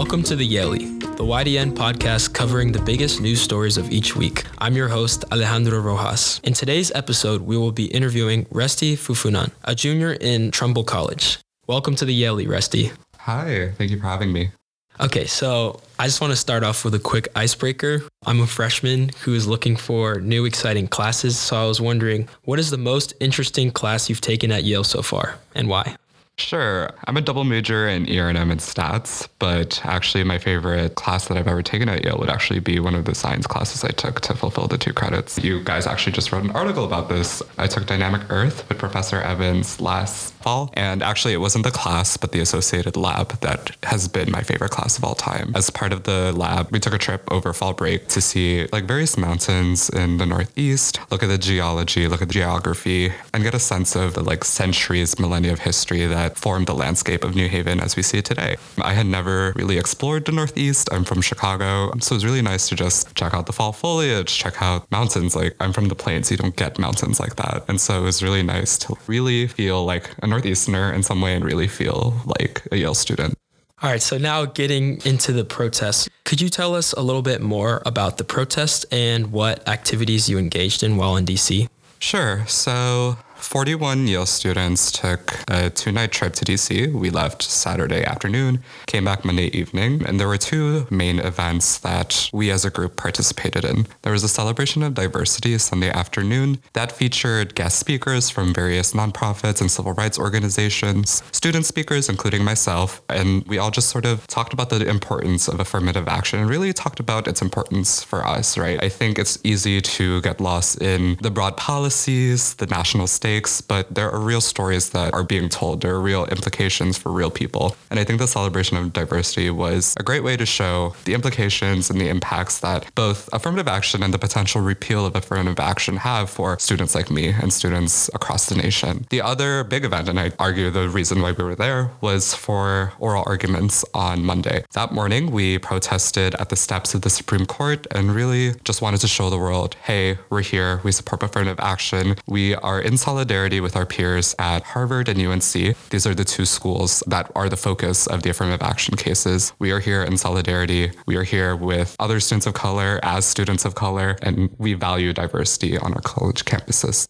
Welcome to the Yalie, the YDN podcast covering the biggest news stories of each week. I'm your host, Alejandro Rojas. In today's episode, we will be interviewing Resty Fufunan, a junior in Trumbull College. Welcome to the Yalie, Resty. Hi, thank you for having me. Okay, so I just want to start off with a quick icebreaker. I'm a freshman who is looking for new exciting classes, so I was wondering what is the most interesting class you've taken at Yale so far and why? Sure. I'm a double major in ERM and stats, but actually my favorite class that I've ever taken at Yale would actually be one of the science classes I took to fulfill the two credits. You guys actually just wrote an article about this. I took Dynamic Earth with Professor Evans last fall, and actually it wasn't the class, but the associated lab that has been my favorite class of all time. As part of the lab, we took a trip over fall break to see like various mountains in the Northeast, look at the geology, look at the geography, and get a sense of the like centuries, millennia of history that formed the landscape of New Haven as we see it today. I had never really explored the Northeast. I'm from Chicago. So it was really nice to just check out the fall foliage, check out mountains. Like I'm from the plains, so you don't get mountains like that. And so it was really nice to really feel like a Northeasterner in some way and really feel like a Yale student. All right, so now getting into the protests, could you tell us a little bit more about the protest and what activities you engaged in while in DC? Sure. So 41 Yale students took a two night trip to DC. We left Saturday afternoon, came back Monday evening, and there were two main events that we as a group participated in. There was a celebration of diversity Sunday afternoon that featured guest speakers from various nonprofits and civil rights organizations, student speakers, including myself, and we all just sort of talked about the importance of affirmative action and really talked about its importance for us, right? I think it's easy to get lost in the broad policies, the national state mistakes, but there are real stories that are being told. There are real implications for real people. And I think the celebration of diversity was a great way to show the implications and the impacts that both affirmative action and the potential repeal of affirmative action have for students like me and students across the nation. The other big event, and I argue the reason why we were there, was for oral arguments on Monday. That morning, we protested at the steps of the Supreme Court and really just wanted to show the world hey, we're here, we support affirmative action, we are in solidarity solidarity with our peers at Harvard and UNC. These are the two schools that are the focus of the affirmative action cases. We are here in solidarity. We are here with other students of color as students of color, and we value diversity on our college campuses.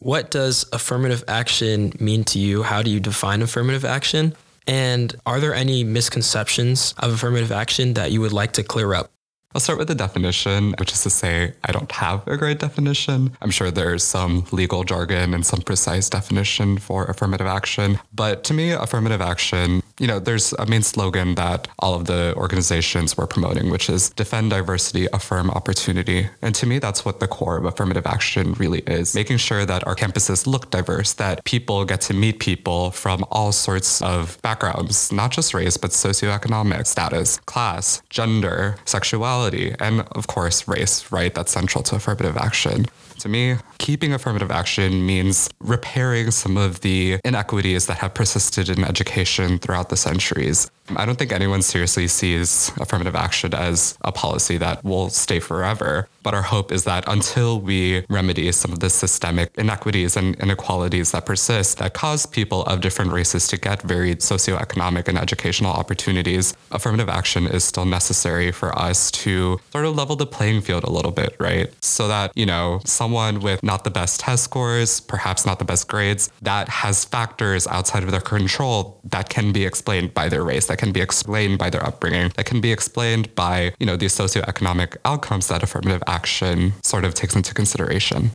What does affirmative action mean to you? How do you define affirmative action? And are there any misconceptions of affirmative action that you would like to clear up? I'll start with the definition, which is to say, I don't have a great definition. I'm sure there's some legal jargon and some precise definition for affirmative action. But to me, affirmative action, you know, there's a main slogan that all of the organizations were promoting, which is defend diversity, affirm opportunity. And to me, that's what the core of affirmative action really is making sure that our campuses look diverse, that people get to meet people from all sorts of backgrounds, not just race, but socioeconomic status, class, gender, sexuality and of course, race, right? That's central to affirmative action. To me, keeping affirmative action means repairing some of the inequities that have persisted in education throughout the centuries. I don't think anyone seriously sees affirmative action as a policy that will stay forever. But our hope is that until we remedy some of the systemic inequities and inequalities that persist that cause people of different races to get varied socioeconomic and educational opportunities, affirmative action is still necessary for us to sort of level the playing field a little bit, right? So that, you know, someone with not the best test scores, perhaps not the best grades, that has factors outside of their control that can be explained by their race, that can be explained by their upbringing, that can be explained by, you know, these socioeconomic outcomes that affirmative action action sort of takes into consideration.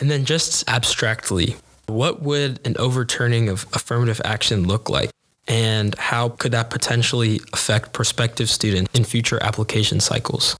And then just abstractly, what would an overturning of affirmative action look like? And how could that potentially affect prospective students in future application cycles?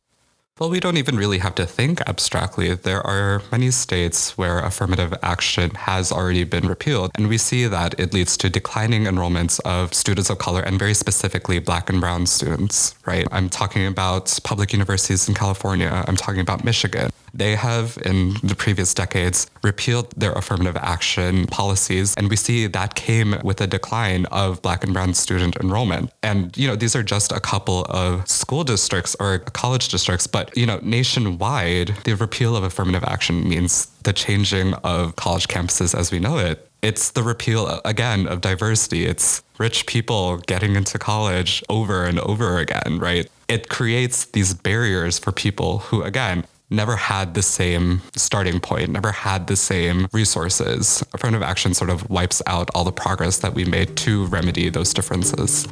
Well, we don't even really have to think abstractly. There are many states where affirmative action has already been repealed, and we see that it leads to declining enrollments of students of color and very specifically black and brown students, right? I'm talking about public universities in California, I'm talking about Michigan. They have, in the previous decades, repealed their affirmative action policies, and we see that came with a decline of Black and Brown student enrollment. And, you know, these are just a couple of school districts or college districts, but you know, nationwide, the repeal of affirmative action means the changing of college campuses as we know it. It's the repeal, again, of diversity. It's rich people getting into college over and over again, right? It creates these barriers for people who, again, never had the same starting point, never had the same resources. Affirmative action sort of wipes out all the progress that we made to remedy those differences.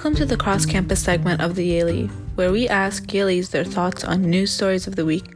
Welcome to the cross campus segment of the Yalie, where we ask Yalies their thoughts on news stories of the week.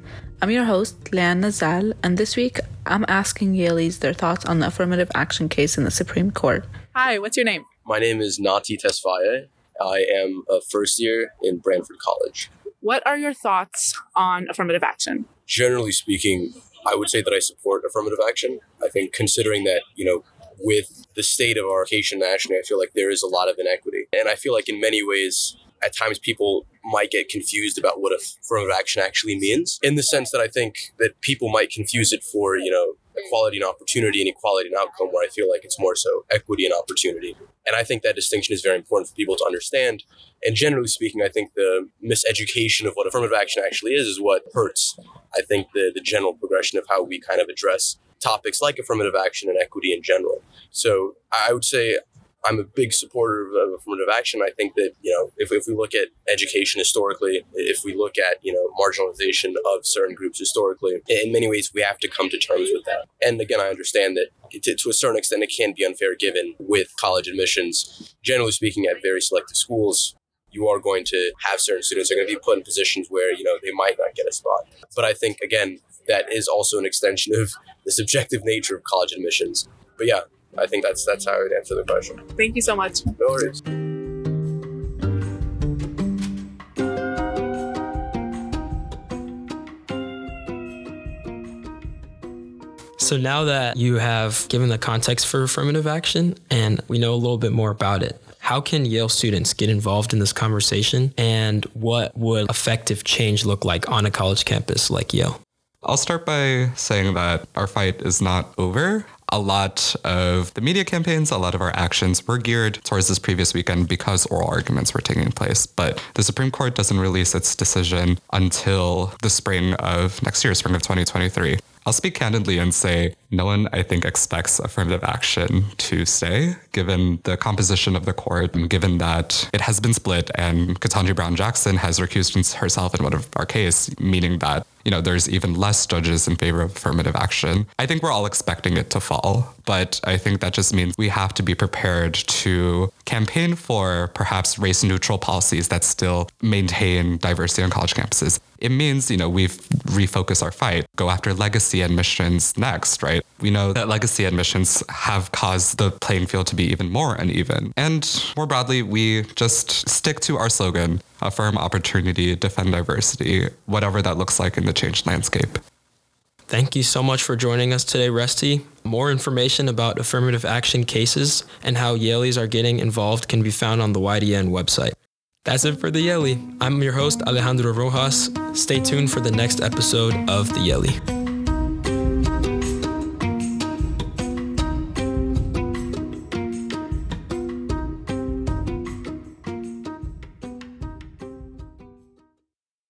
I'm your host, Leanne Nazal, and this week I'm asking Yalies their thoughts on the affirmative action case in the Supreme Court. Hi, what's your name? My name is Nati Tesfaye. I am a first year in Branford College. What are your thoughts on affirmative action? Generally speaking, I would say that I support affirmative action. I think considering that, you know, with the state of our education nationally, I feel like there is a lot of inequity. And I feel like in many ways, at times people might get confused about what affirmative action actually means in the sense that I think that people might confuse it for, you know, equality and opportunity and equality and outcome, where I feel like it's more so equity and opportunity. And I think that distinction is very important for people to understand. And generally speaking, I think the miseducation of what affirmative action actually is is what hurts. I think the, the general progression of how we kind of address topics like affirmative action and equity in general. So I would say I'm a big supporter of, affirmative action. I think that, you know, if, if we look at education historically, if we look at, you know, marginalization of certain groups historically, in many ways we have to come to terms with that. And again, I understand that to, to a certain extent it can be unfair given with college admissions. Generally speaking, at very selective schools, you are going to have certain students are going to be put in positions where, you know, they might not get a spot. But I think, again, that is also an extension of the subjective nature of college admissions. But yeah, I think that's that's how I would answer the question. Thank you so much. No worries. So now that you have given the context for affirmative action and we know a little bit more about it, how can Yale students get involved in this conversation and what would effective change look like on a college campus like Yale? I'll start by saying that our fight is not over. A lot of the media campaigns, a lot of our actions were geared towards this previous weekend because oral arguments were taking place. But the Supreme Court doesn't release its decision until the spring of next year, spring of 2023. I'll speak candidly and say no one, I think, expects affirmative action to stay, given the composition of the court, and given that it has been split and Ketanji Brown Jackson has recused herself in one of our case, meaning that you know, there's even less judges in favor of affirmative action. I think we're all expecting it to fall, but I think that just means we have to be prepared to campaign for perhaps race neutral policies that still maintain diversity on college campuses. It means, you know, we've refocused our fight, go after legacy admissions next, right? We know that legacy admissions have caused the playing field to be even more uneven. And more broadly, we just stick to our slogan affirm opportunity, defend diversity, whatever that looks like in the changed landscape. Thank you so much for joining us today, Resty. More information about affirmative action cases and how Yalies are getting involved can be found on the YDN website. That's it for the Yalie. I'm your host, Alejandro Rojas. Stay tuned for the next episode of the Yalie.